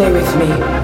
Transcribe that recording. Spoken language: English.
Stay with me.